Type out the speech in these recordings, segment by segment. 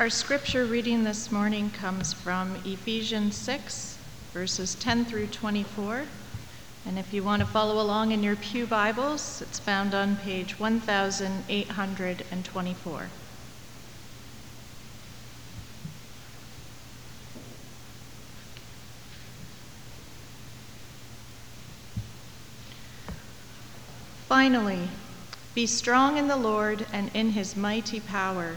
Our scripture reading this morning comes from Ephesians 6, verses 10 through 24. And if you want to follow along in your Pew Bibles, it's found on page 1824. Finally, be strong in the Lord and in his mighty power.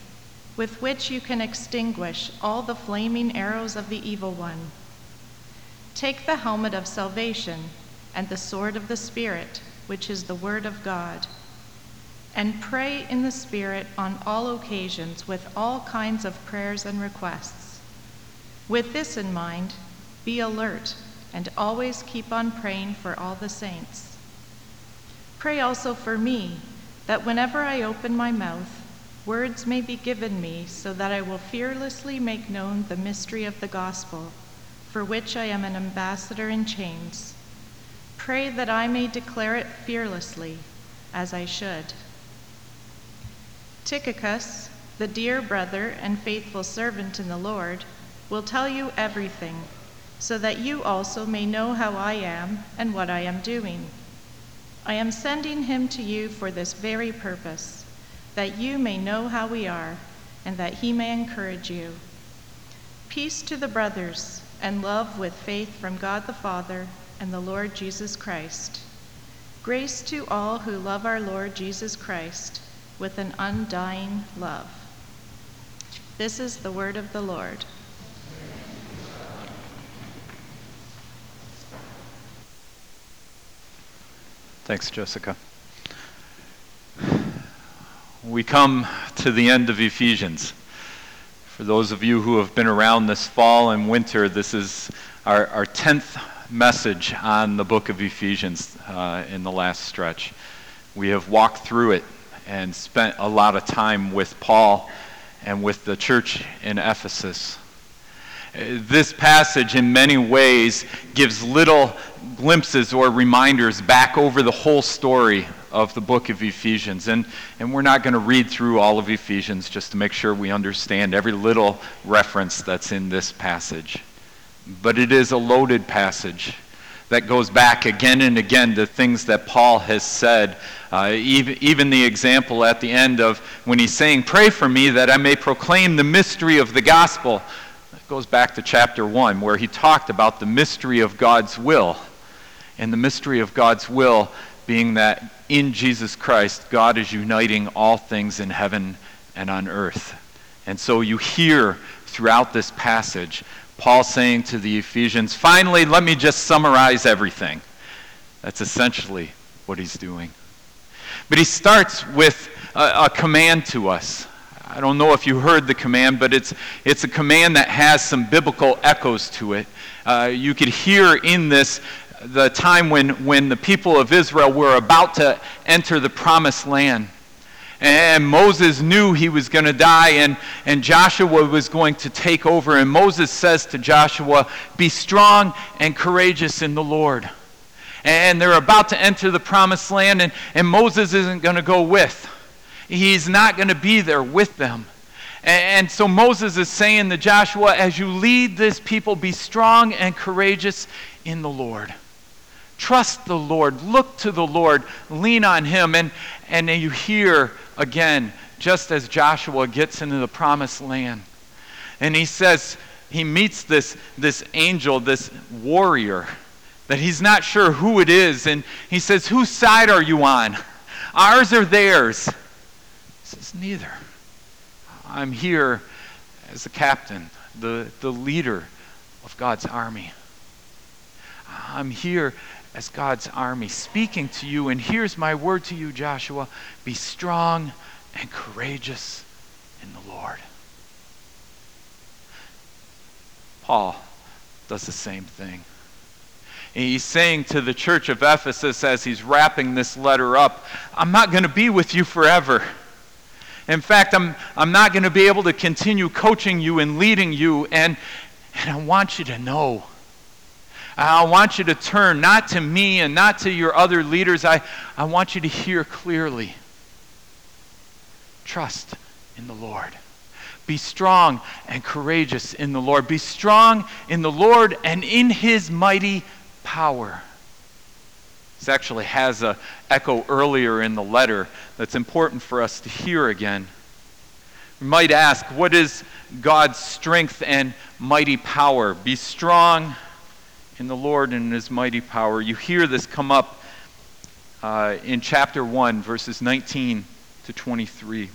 with which you can extinguish all the flaming arrows of the evil one. Take the helmet of salvation and the sword of the Spirit, which is the Word of God, and pray in the Spirit on all occasions with all kinds of prayers and requests. With this in mind, be alert and always keep on praying for all the saints. Pray also for me, that whenever I open my mouth, Words may be given me so that I will fearlessly make known the mystery of the gospel, for which I am an ambassador in chains. Pray that I may declare it fearlessly, as I should. Tychicus, the dear brother and faithful servant in the Lord, will tell you everything, so that you also may know how I am and what I am doing. I am sending him to you for this very purpose that you may know how we are, and that he may encourage you. Peace to the brothers, and love with faith from God the Father and the Lord Jesus Christ. Grace to all who love our Lord Jesus Christ with an undying love. This is the word of the Lord. Thanks, Jessica we come to the end of Ephesians. For those of you who have been around this fall and winter, this is our, our 10th message on the book of Ephesians uh, in the last stretch. We have walked through it and spent a lot of time with Paul and with the church in Ephesus. This passage, in many ways, gives little glimpses or reminders back over the whole story of the book of Ephesians. And, and we're not going to read through all of Ephesians just to make sure we understand every little reference that's in this passage. But it is a loaded passage that goes back again and again to things that Paul has said. Uh, even, even the example at the end of when he's saying, Pray for me that I may proclaim the mystery of the gospel. Goes back to chapter 1, where he talked about the mystery of God's will. And the mystery of God's will being that in Jesus Christ, God is uniting all things in heaven and on earth. And so you hear throughout this passage Paul saying to the Ephesians, finally, let me just summarize everything. That's essentially what he's doing. But he starts with a, a command to us. I don't know if you heard the command, but it's, it's a command that has some biblical echoes to it. Uh, you could hear in this the time when, when the people of Israel were about to enter the promised land. And Moses knew he was going to die, and, and Joshua was going to take over. And Moses says to Joshua, Be strong and courageous in the Lord. And they're about to enter the promised land, and, and Moses isn't going to go with. He's not going to be there with them. And, and so Moses is saying to Joshua, As you lead this people, be strong and courageous in the Lord. Trust the Lord. Look to the Lord. Lean on Him. And, and you hear again, just as Joshua gets into the promised land. And he says, he meets this, this angel, this warrior that he's not sure who it is. And he says, Whose side are you on? Ours or theirs? He says, Neither. I'm here as the captain, the, the leader of God's army. I'm here as God's army speaking to you, and here's my word to you, Joshua be strong and courageous in the Lord. Paul does the same thing. he's saying to the church of Ephesus as he's wrapping this letter up, I'm not going to be with you forever. In fact, I'm, I'm not going to be able to continue coaching you and leading you. And, and I want you to know. I want you to turn not to me and not to your other leaders. I, I want you to hear clearly. Trust in the Lord. Be strong and courageous in the Lord. Be strong in the Lord and in his mighty power. This actually has a echo earlier in the letter that's important for us to hear again. We might ask, what is God's strength and mighty power? Be strong in the Lord and in his mighty power. You hear this come up uh, in chapter 1, verses 19 to 23.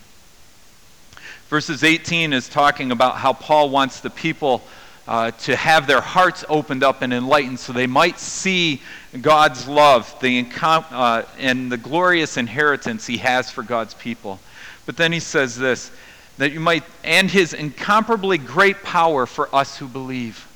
Verses 18 is talking about how Paul wants the people uh, to have their hearts opened up and enlightened so they might see God's love the, uh, and the glorious inheritance he has for God's people. But then he says this that you might, and his incomparably great power for us who believe.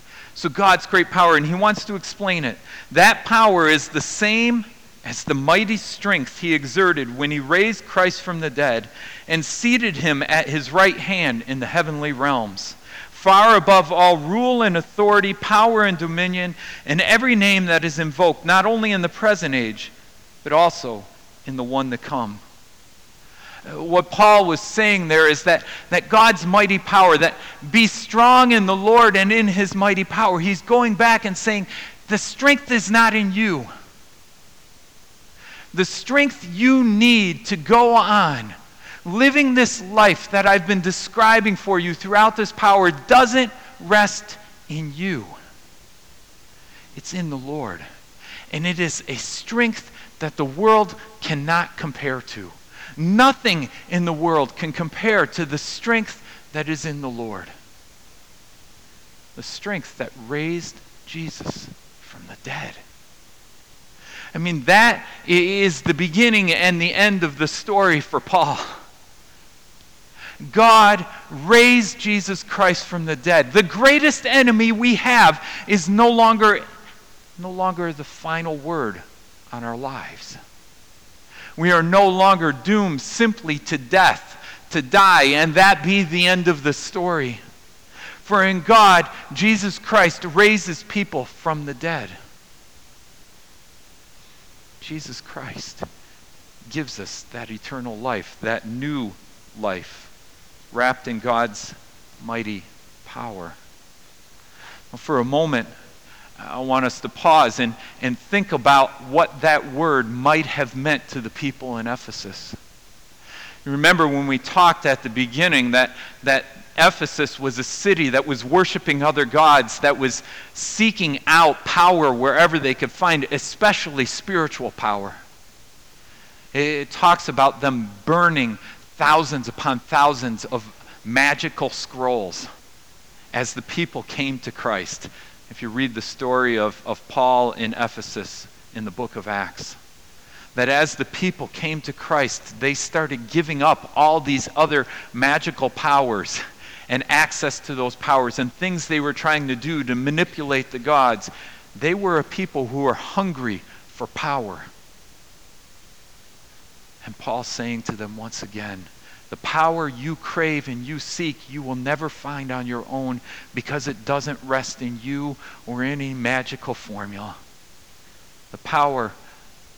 So, God's great power, and he wants to explain it. That power is the same as the mighty strength he exerted when he raised Christ from the dead and seated him at his right hand in the heavenly realms far above all rule and authority, power and dominion, and every name that is invoked, not only in the present age, but also in the one to come. What Paul was saying there is that, that God's mighty power, that be strong in the Lord and in his mighty power. He's going back and saying, the strength is not in you. The strength you need to go on living this life that I've been describing for you throughout this power doesn't rest in you. It's in the Lord. And it is a strength that the world cannot compare to. Nothing in the world can compare to the strength that is in the Lord. The strength that raised Jesus from the dead. I mean, that is the beginning and the end of the story for Paul. God raised Jesus Christ from the dead. The greatest enemy we have is no longer, no longer the final word on our lives. We are no longer doomed simply to death, to die, and that be the end of the story. For in God, Jesus Christ raises people from the dead. Jesus Christ gives us that eternal life, that new life wrapped in God's mighty power. Well, for a moment, I want us to pause and, and think about what that word might have meant to the people in Ephesus. Remember when we talked at the beginning that, that Ephesus was a city that was worshiping other gods, that was seeking out power wherever they could find it, especially spiritual power. It talks about them burning thousands upon thousands of magical scrolls as the people came to Christ. If you read the story of, of Paul in Ephesus in the book of Acts, that as the people came to Christ, they started giving up all these other magical powers and access to those powers and things they were trying to do to manipulate the gods. They were a people who were hungry for power. And Paul's saying to them once again, the power you crave and you seek, you will never find on your own because it doesn't rest in you or any magical formula. The power,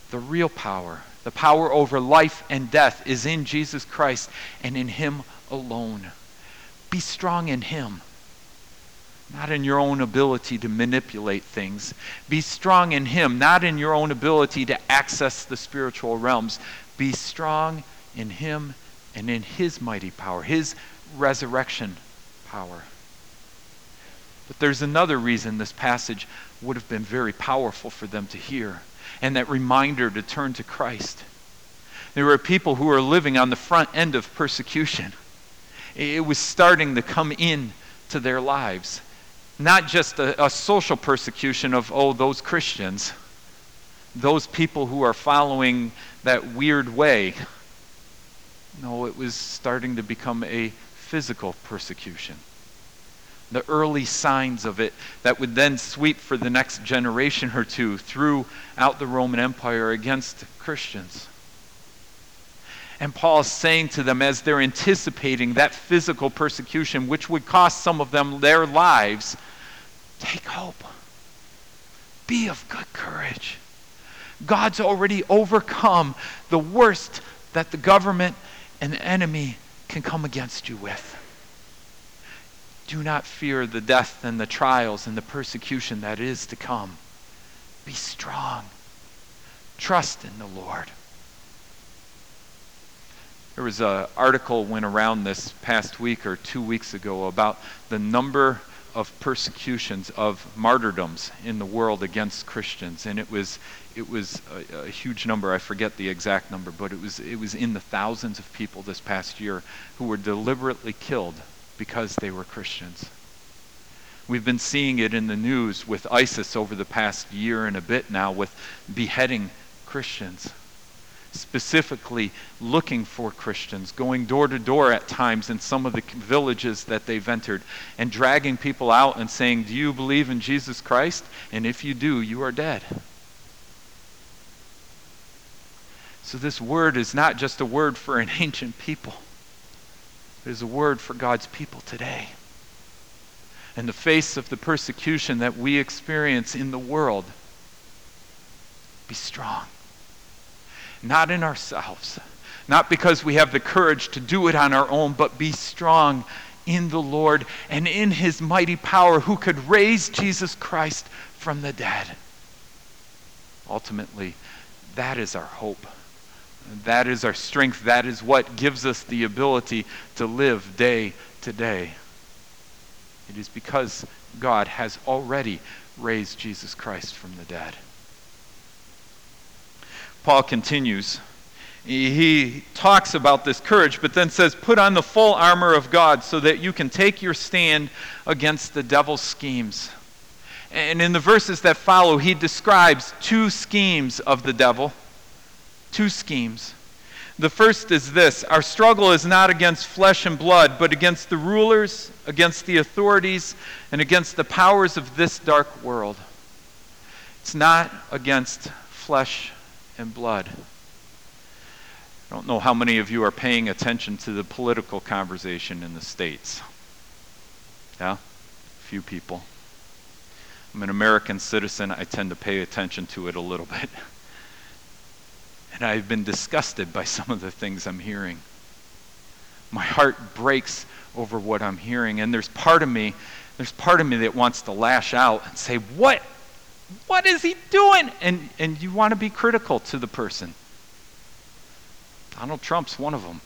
the real power, the power over life and death is in Jesus Christ and in Him alone. Be strong in Him, not in your own ability to manipulate things. Be strong in Him, not in your own ability to access the spiritual realms. Be strong in Him and in His mighty power, His resurrection power. But there's another reason this passage would have been very powerful for them to hear, and that reminder to turn to Christ. There were people who were living on the front end of persecution. It was starting to come in to their lives. Not just a, a social persecution of, oh, those Christians, those people who are following that weird way. No, it was starting to become a physical persecution. The early signs of it that would then sweep for the next generation or two throughout the Roman Empire against Christians. And Paul is saying to them as they're anticipating that physical persecution, which would cost some of them their lives, take hope. Be of good courage. God's already overcome the worst that the government the enemy can come against you with. Do not fear the death and the trials and the persecution that is to come. Be strong. Trust in the Lord. There was an article went around this past week or two weeks ago about the number of persecutions of martyrdoms in the world against Christians, and it was it was a, a, huge number. I forget the exact number, but it was it was in the thousands of people this past year who were deliberately killed because they were Christians. We've been seeing it in the news with ISIS over the past year and a bit now with beheading Christians specifically looking for Christians, going door to door at times in some of the villages that they've entered, and dragging people out and saying, Do you believe in Jesus Christ? And if you do, you are dead. So, this word is not just a word for an ancient people, it is a word for God's people today. In the face of the persecution that we experience in the world, be strong not in ourselves, not because we have the courage to do it on our own, but be strong in the Lord and in his mighty power who could raise Jesus Christ from the dead. Ultimately, that is our hope. That is our strength. That is what gives us the ability to live day to day. It is because God has already raised Jesus Christ from the dead. Paul continues. He talks about this courage, but then says, Put on the full armor of God so that you can take your stand against the devil's schemes. And in the verses that follow, he describes two schemes of the devil. Two schemes. The first is this Our struggle is not against flesh and blood, but against the rulers, against the authorities, and against the powers of this dark world. It's not against flesh and blood. I don't know how many of you are paying attention to the political conversation in the States. Yeah? Few people. I'm an American citizen. I tend to pay attention to it a little bit. And I've been disgusted by some of the things I'm hearing. My heart breaks over what I'm hearing. And there's part of me, there's part of me that wants to lash out and say, What what is he doing? And, and you want to be critical to the person. Donald Trump's one of them.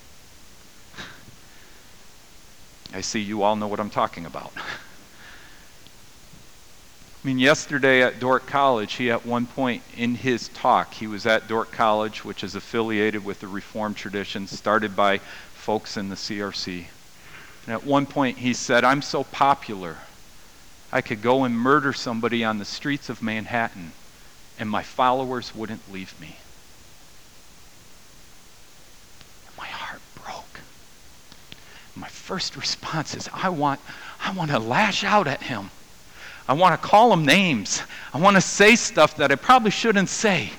I see you all know what I'm talking about. I mean, yesterday at Dordt College, he at one point in his talk, he was at Dordt College, which is affiliated with the Reformed tradition started by folks in the CRC. And at one point, he said, I'm so popular I could go and murder somebody on the streets of Manhattan, and my followers wouldn't leave me. My heart broke. My first response is I want, I want to lash out at him. I want to call him names. I want to say stuff that I probably shouldn't say.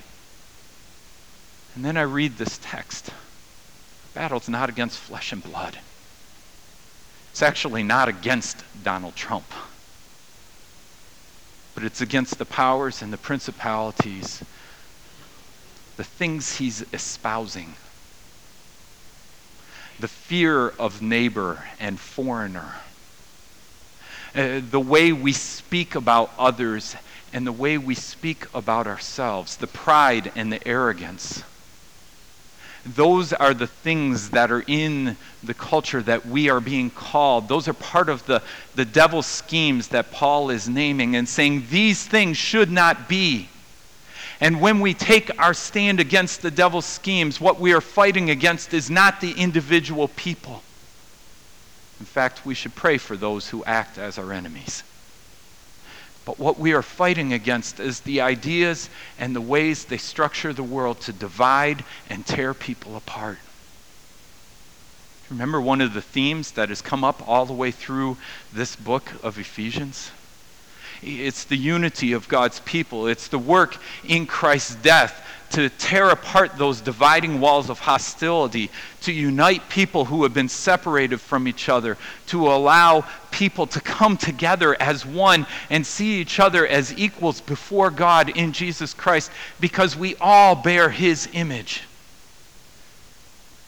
And then I read this text. The battle's not against flesh and blood. It's actually not against Donald Trump but it's against the powers and the principalities, the things he's espousing. The fear of neighbor and foreigner. Uh, the way we speak about others and the way we speak about ourselves, the pride and the arrogance. Those are the things that are in the culture that we are being called. Those are part of the, the devil's schemes that Paul is naming and saying these things should not be. And when we take our stand against the devil's schemes, what we are fighting against is not the individual people. In fact, we should pray for those who act as our enemies. But what we are fighting against is the ideas and the ways they structure the world to divide and tear people apart. Remember one of the themes that has come up all the way through this book of Ephesians? It's the unity of God's people. It's the work in Christ's death to tear apart those dividing walls of hostility, to unite people who have been separated from each other, to allow people to come together as one and see each other as equals before God in Jesus Christ because we all bear His image.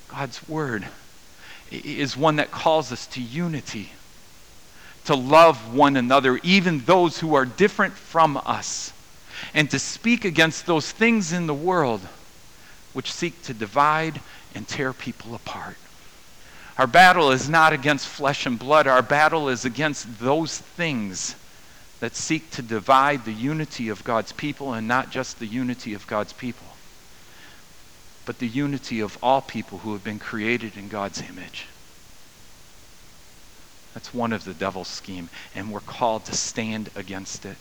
God's Word is one that calls us to unity to love one another, even those who are different from us, and to speak against those things in the world which seek to divide and tear people apart. Our battle is not against flesh and blood, our battle is against those things that seek to divide the unity of God's people, and not just the unity of God's people, but the unity of all people who have been created in God's image. That's one of the devil's scheme, and we're called to stand against it.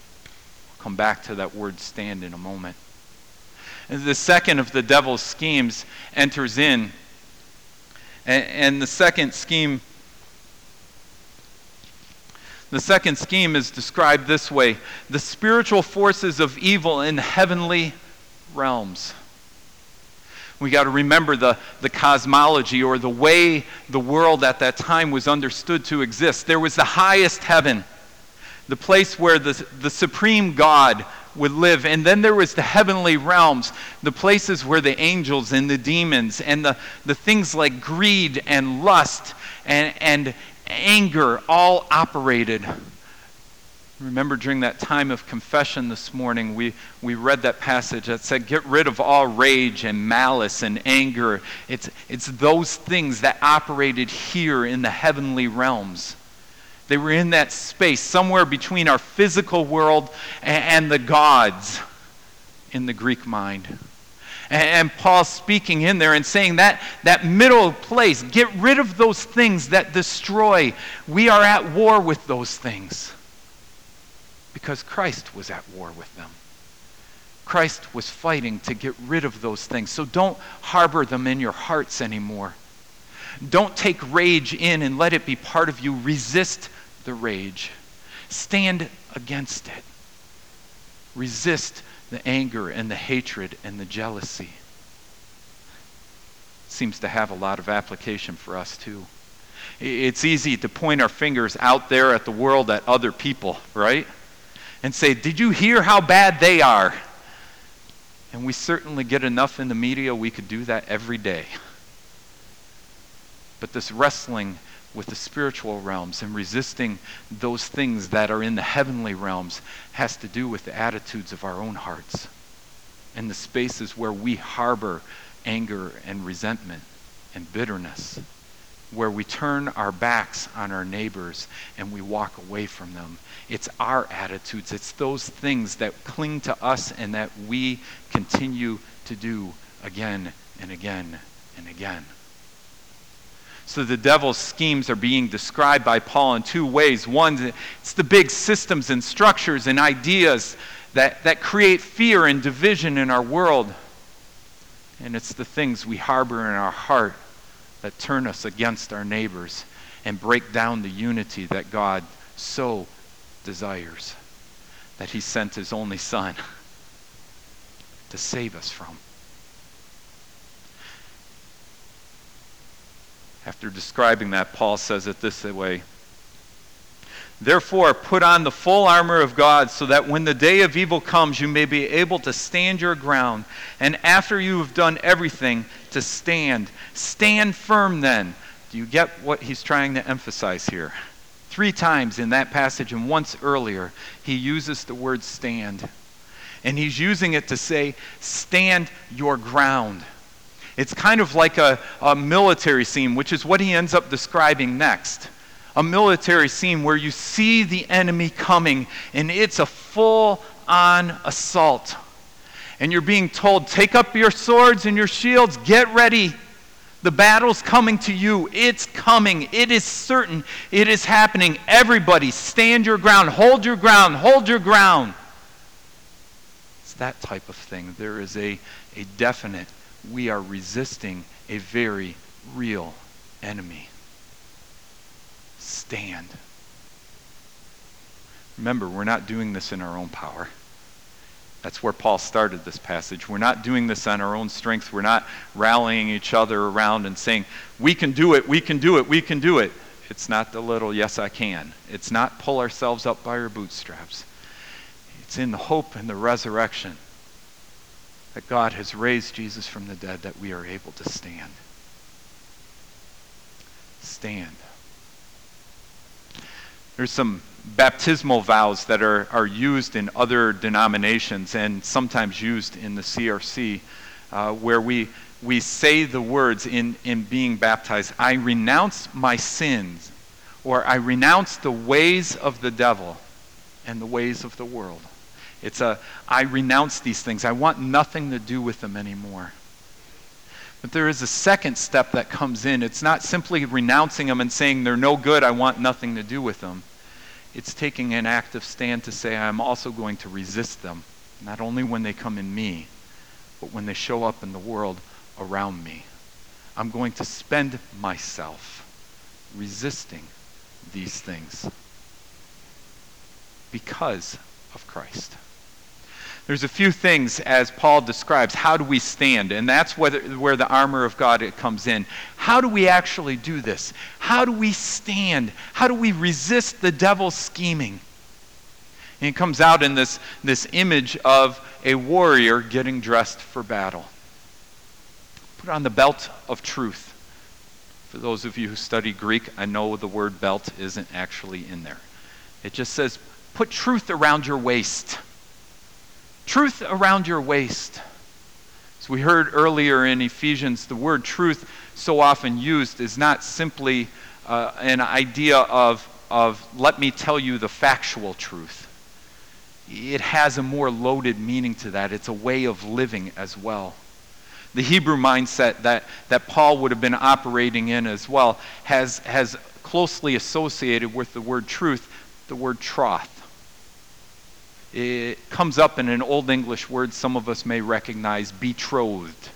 Come back to that word stand in a moment. And the second of the devil's schemes enters in, and, and the second scheme the second scheme is described this way the spiritual forces of evil in heavenly realms. We got to remember the, the cosmology or the way the world at that time was understood to exist. There was the highest heaven, the place where the, the supreme God would live. And then there was the heavenly realms, the places where the angels and the demons and the, the things like greed and lust and, and anger all operated. Remember during that time of confession this morning, we, we read that passage that said, Get rid of all rage and malice and anger. It's, it's those things that operated here in the heavenly realms. They were in that space, somewhere between our physical world and, the gods in the Greek mind. And, and Paul's speaking in there and saying that, that middle place, get rid of those things that destroy. We are at war with those things because Christ was at war with them. Christ was fighting to get rid of those things. So don't harbor them in your hearts anymore. Don't take rage in and let it be part of you. Resist the rage. Stand against it. Resist the anger and the hatred and the jealousy. Seems to have a lot of application for us too. It's easy to point our fingers out there at the world at other people, right? and say, Did you hear how bad they are? And we certainly get enough in the media, we could do that every day. But this wrestling with the spiritual realms and resisting those things that are in the heavenly realms has to do with the attitudes of our own hearts and the spaces where we harbor anger and resentment and bitterness, where we turn our backs on our neighbors and we walk away from them it's our attitudes. It's those things that cling to us and that we continue to do again and again and again. So the devil's schemes are being described by Paul in two ways. One, it's the big systems and structures and ideas that, that create fear and division in our world. And it's the things we harbor in our heart that turn us against our neighbors and break down the unity that God so desires that he sent his only son to save us from. After describing that, Paul says it this way Therefore, put on the full armor of God so that when the day of evil comes, you may be able to stand your ground. And after you have done everything, to stand. Stand firm then. Do you get what he's trying to emphasize here? Three times in that passage and once earlier, he uses the word stand. And he's using it to say, stand your ground. It's kind of like a, a military scene, which is what he ends up describing next. A military scene where you see the enemy coming, and it's a full on assault. And you're being told, take up your swords and your shields, get ready. The battle's coming to you. It's coming. It is certain. It is happening. Everybody, stand your ground. Hold your ground. Hold your ground. It's that type of thing. There is a, a definite, we are resisting a very real enemy. Stand. Remember, we're not doing this in our own power. That's where Paul started this passage. We're not doing this on our own strength. We're not rallying each other around and saying, we can do it, we can do it, we can do it. It's not the little, yes, I can. It's not pull ourselves up by our bootstraps. It's in the hope and the resurrection that God has raised Jesus from the dead that we are able to stand. Stand. There's some baptismal vows that are, are used in other denominations and sometimes used in the CRC, uh, where we, we say the words in, in being baptized I renounce my sins, or I renounce the ways of the devil and the ways of the world. It's a, I renounce these things. I want nothing to do with them anymore. But there is a second step that comes in. It's not simply renouncing them and saying they're no good, I want nothing to do with them. It's taking an active stand to say, I'm also going to resist them, not only when they come in me, but when they show up in the world around me. I'm going to spend myself resisting these things because of Christ. There's a few things as Paul describes. How do we stand? And that's where the armor of God comes in. How do we actually do this? How do we stand? How do we resist the devil's scheming? And it comes out in this, this image of a warrior getting dressed for battle. Put on the belt of truth. For those of you who study Greek, I know the word belt isn't actually in there. It just says, put truth around your waist. Truth around your waist. As we heard earlier in Ephesians, the word truth, so often used, is not simply uh, an idea of, of, let me tell you the factual truth. It has a more loaded meaning to that. It's a way of living as well. The Hebrew mindset that, that Paul would have been operating in as well has, has closely associated with the word truth, the word troth. It comes up in an Old English word some of us may recognize betrothed.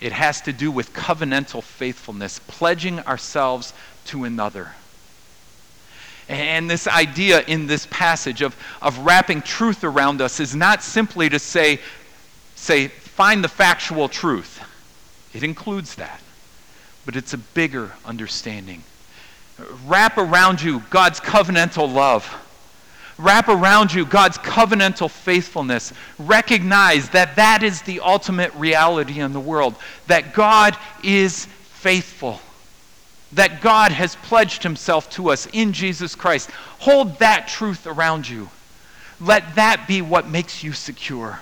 It has to do with covenantal faithfulness, pledging ourselves to another. And this idea in this passage of, of wrapping truth around us is not simply to say, say, find the factual truth. It includes that. But it's a bigger understanding. Wrap around you God's covenantal love wrap around you God's covenantal faithfulness. Recognize that that is the ultimate reality in the world, that God is faithful, that God has pledged himself to us in Jesus Christ. Hold that truth around you. Let that be what makes you secure.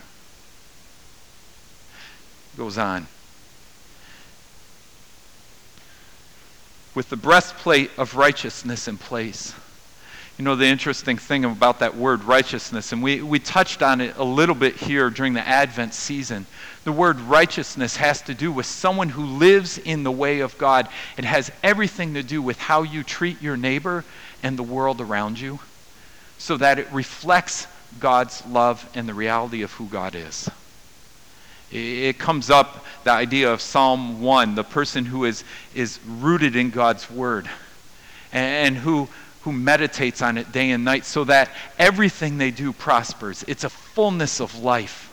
Goes on. With the breastplate of righteousness in place you know, the interesting thing about that word righteousness, and we, we touched on it a little bit here during the Advent season. The word righteousness has to do with someone who lives in the way of God. It has everything to do with how you treat your neighbor and the world around you so that it reflects God's love and the reality of who God is. It comes up the idea of Psalm 1, the person who is, is rooted in God's word and who who meditates on it day and night so that everything they do prospers. It's a fullness of life.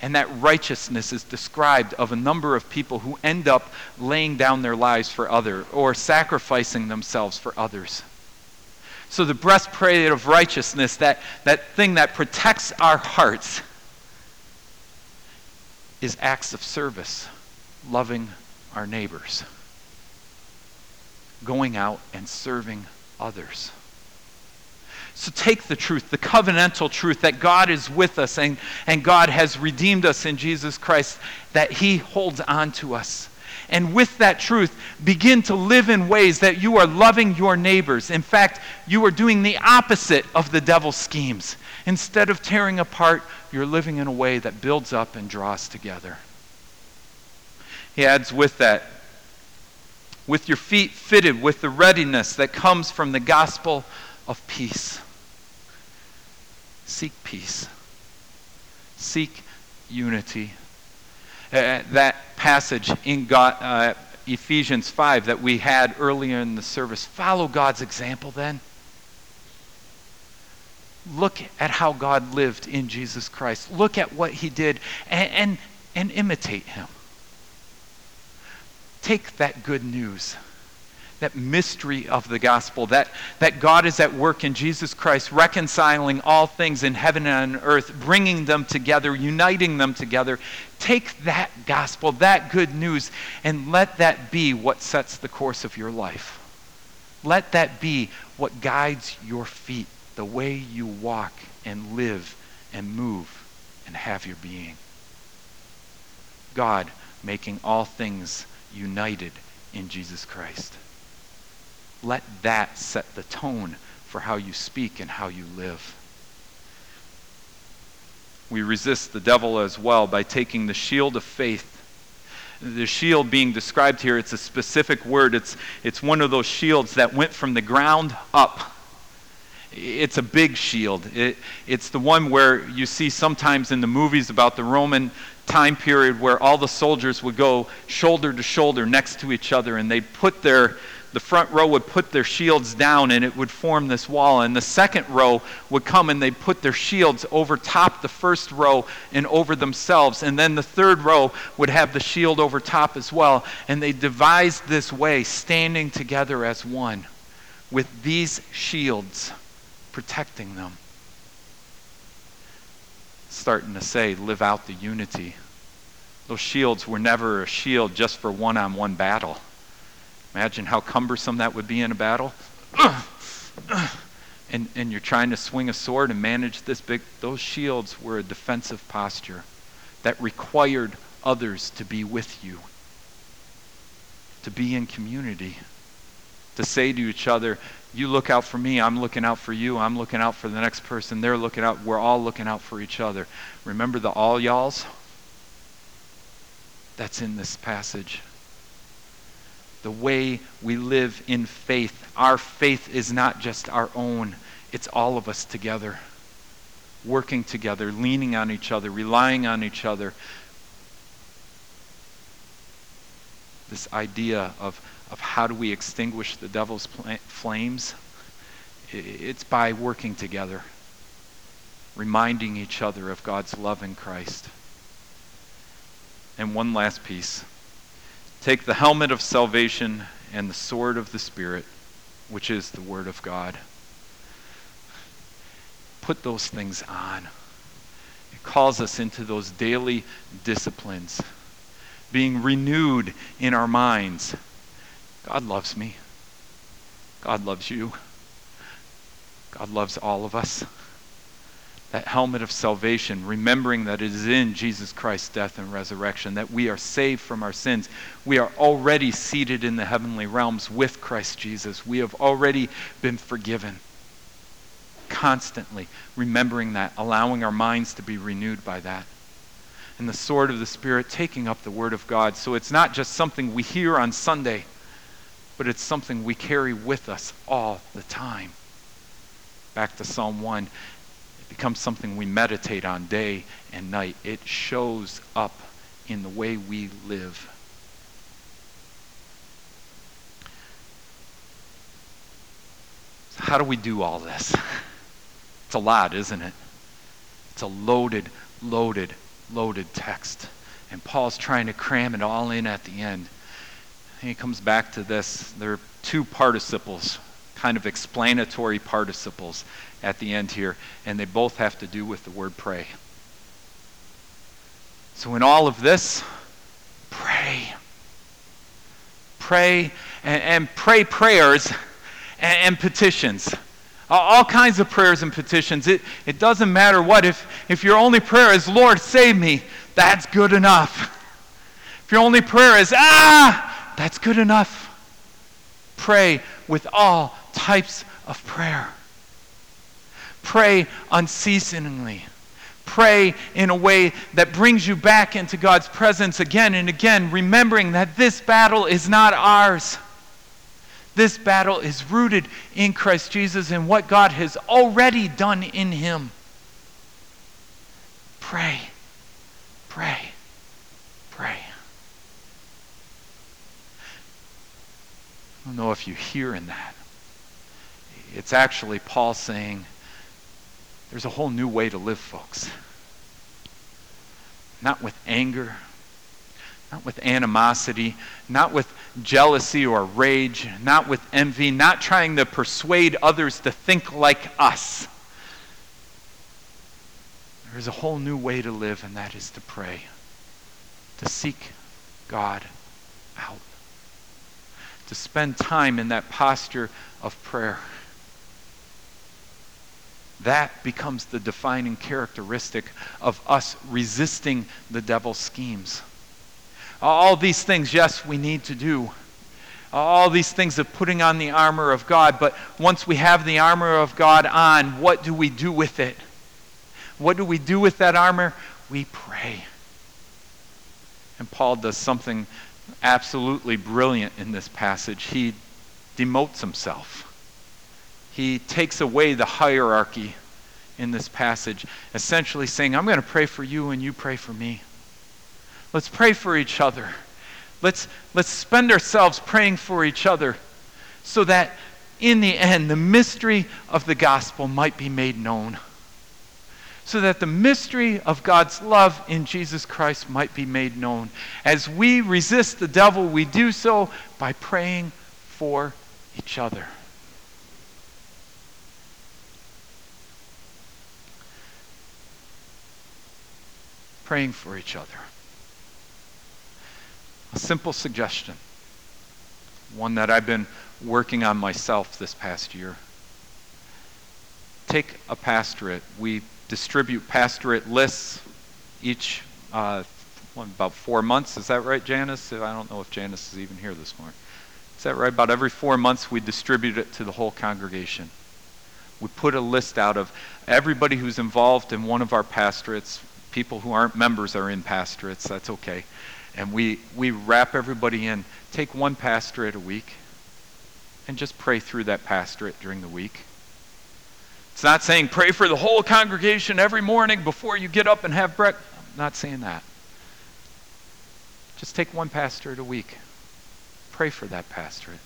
And that righteousness is described of a number of people who end up laying down their lives for others or sacrificing themselves for others. So the breastplate of righteousness, that, that thing that protects our hearts, is acts of service, loving our neighbors going out and serving others. So take the truth, the covenantal truth that God is with us and, and God has redeemed us in Jesus Christ, that He holds on to us. And with that truth, begin to live in ways that you are loving your neighbors. In fact, you are doing the opposite of the devil's schemes. Instead of tearing apart, you're living in a way that builds up and draws together. He adds with that, with your feet fitted with the readiness that comes from the gospel of peace. Seek peace. Seek unity. Uh, that passage in God, uh, Ephesians 5 that we had earlier in the service, follow God's example then. Look at how God lived in Jesus Christ. Look at what he did and, and, and imitate him. Take that good news that mystery of the gospel, that, that God is at work in Jesus Christ, reconciling all things in heaven and on earth, bringing them together, uniting them together. Take that gospel, that good news, and let that be what sets the course of your life. Let that be what guides your feet, the way you walk and live and move and have your being. God making all things united in Jesus Christ let that set the tone for how you speak and how you live. We resist the devil as well by taking the shield of faith. The shield being described here, it's a specific word. It's, it's one of those shields that went from the ground up. It's a big shield. It, it's the one where you see sometimes in the movies about the Roman time period where all the soldiers would go shoulder to shoulder next to each other and they'd put their, the front row would put their shields down and it would form this wall. And the second row would come and they'd put their shields over top the first row and over themselves. And then the third row would have the shield over top as well. And they devised this way, standing together as one, with these shields protecting them. Starting to say, live out the unity. Those shields were never a shield just for one on one battle Imagine how cumbersome that would be in a battle. and, and you're trying to swing a sword and manage this big. Those shields were a defensive posture that required others to be with you, to be in community, to say to each other, You look out for me, I'm looking out for you, I'm looking out for the next person, they're looking out, we're all looking out for each other. Remember the all y'alls? That's in this passage the way we live in faith. Our faith is not just our own, it's all of us together, working together, leaning on each other, relying on each other. This idea of, of how do we extinguish the devil's pl- flames? It's by working together, reminding each other of God's love in Christ. And one last piece. Take the helmet of salvation and the sword of the Spirit, which is the Word of God. Put those things on. It calls us into those daily disciplines, being renewed in our minds. God loves me. God loves you. God loves all of us that helmet of salvation, remembering that it is in Jesus Christ's death and resurrection that we are saved from our sins. We are already seated in the heavenly realms with Christ Jesus. We have already been forgiven. Constantly remembering that, allowing our minds to be renewed by that. And the sword of the Spirit, taking up the Word of God. So it's not just something we hear on Sunday, but it's something we carry with us all the time. Back to Psalm 1 it becomes something we meditate on day and night. It shows up in the way we live. So how do we do all this? It's a lot, isn't it? It's a loaded, loaded, loaded text. And Paul's trying to cram it all in at the end. He comes back to this. There are two participles, kind of explanatory participles at the end here, and they both have to do with the word pray. So, in all of this, pray. Pray and, and pray prayers and, and petitions. All kinds of prayers and petitions. It, it doesn't matter what. If, if your only prayer is, Lord, save me, that's good enough. If your only prayer is, ah, that's good enough. Pray with all types of prayer. Pray unceasingly. Pray in a way that brings you back into God's presence again and again, remembering that this battle is not ours. This battle is rooted in Christ Jesus and what God has already done in Him. Pray, pray, pray. I don't know if you hear in that. It's actually Paul saying, there's a whole new way to live, folks. Not with anger, not with animosity, not with jealousy or rage, not with envy, not trying to persuade others to think like us. There is a whole new way to live, and that is to pray, to seek God out, to spend time in that posture of prayer that becomes the defining characteristic of us resisting the devil's schemes. All these things, yes, we need to do. All these things of putting on the armor of God, but once we have the armor of God on, what do we do with it? What do we do with that armor? We pray. And Paul does something absolutely brilliant in this passage. He demotes himself he takes away the hierarchy in this passage, essentially saying, I'm going to pray for you and you pray for me. Let's pray for each other. Let's, let's spend ourselves praying for each other so that in the end, the mystery of the gospel might be made known. So that the mystery of God's love in Jesus Christ might be made known. As we resist the devil, we do so by praying for each other. praying for each other. A simple suggestion, one that I've been working on myself this past year. Take a pastorate. We distribute pastorate lists each uh, about four months. Is that right, Janice? I don't know if Janice is even here this morning. Is that right? About every four months, we distribute it to the whole congregation. We put a list out of everybody who's involved in one of our pastorates, people who aren't members are in pastorates. That's okay. And we, we wrap everybody in. Take one pastorate a week and just pray through that pastorate during the week. It's not saying pray for the whole congregation every morning before you get up and have breakfast. I'm not saying that. Just take one pastorate a week. Pray for that pastorate.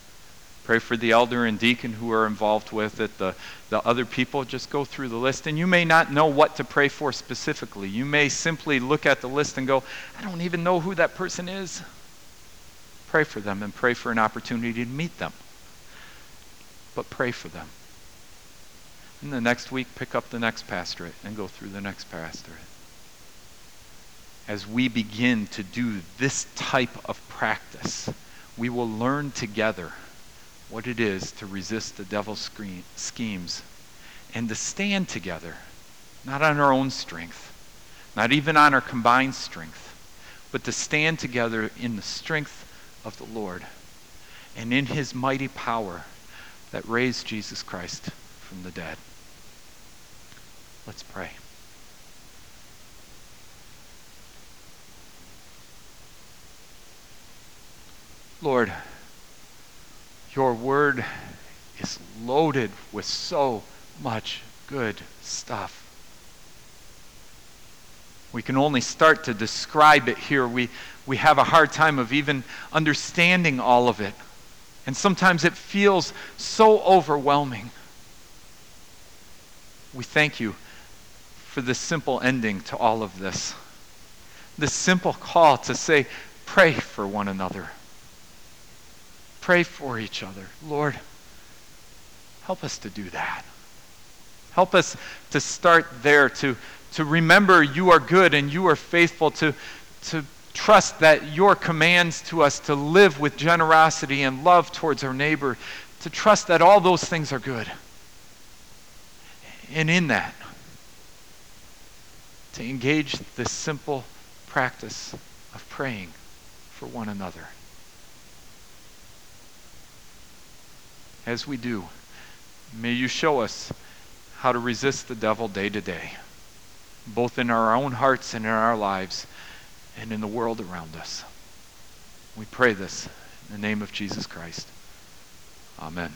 Pray for the elder and deacon who are involved with it, the, the other people. Just go through the list. And you may not know what to pray for specifically. You may simply look at the list and go, I don't even know who that person is. Pray for them and pray for an opportunity to meet them. But pray for them. And the next week, pick up the next pastorate and go through the next pastorate. As we begin to do this type of practice, we will learn together what it is to resist the devil's schemes and to stand together, not on our own strength, not even on our combined strength, but to stand together in the strength of the Lord and in his mighty power that raised Jesus Christ from the dead. Let's pray. Lord, your word is loaded with so much good stuff. We can only start to describe it here. We, we have a hard time of even understanding all of it. And sometimes it feels so overwhelming. We thank you for this simple ending to all of this. This simple call to say, pray for one another. Pray for each other. Lord, help us to do that. Help us to start there, to, to remember you are good and you are faithful, to, to trust that your commands to us to live with generosity and love towards our neighbor, to trust that all those things are good. And in that, to engage this simple practice of praying for one another. As we do, may you show us how to resist the devil day to day, both in our own hearts and in our lives and in the world around us. We pray this in the name of Jesus Christ. Amen.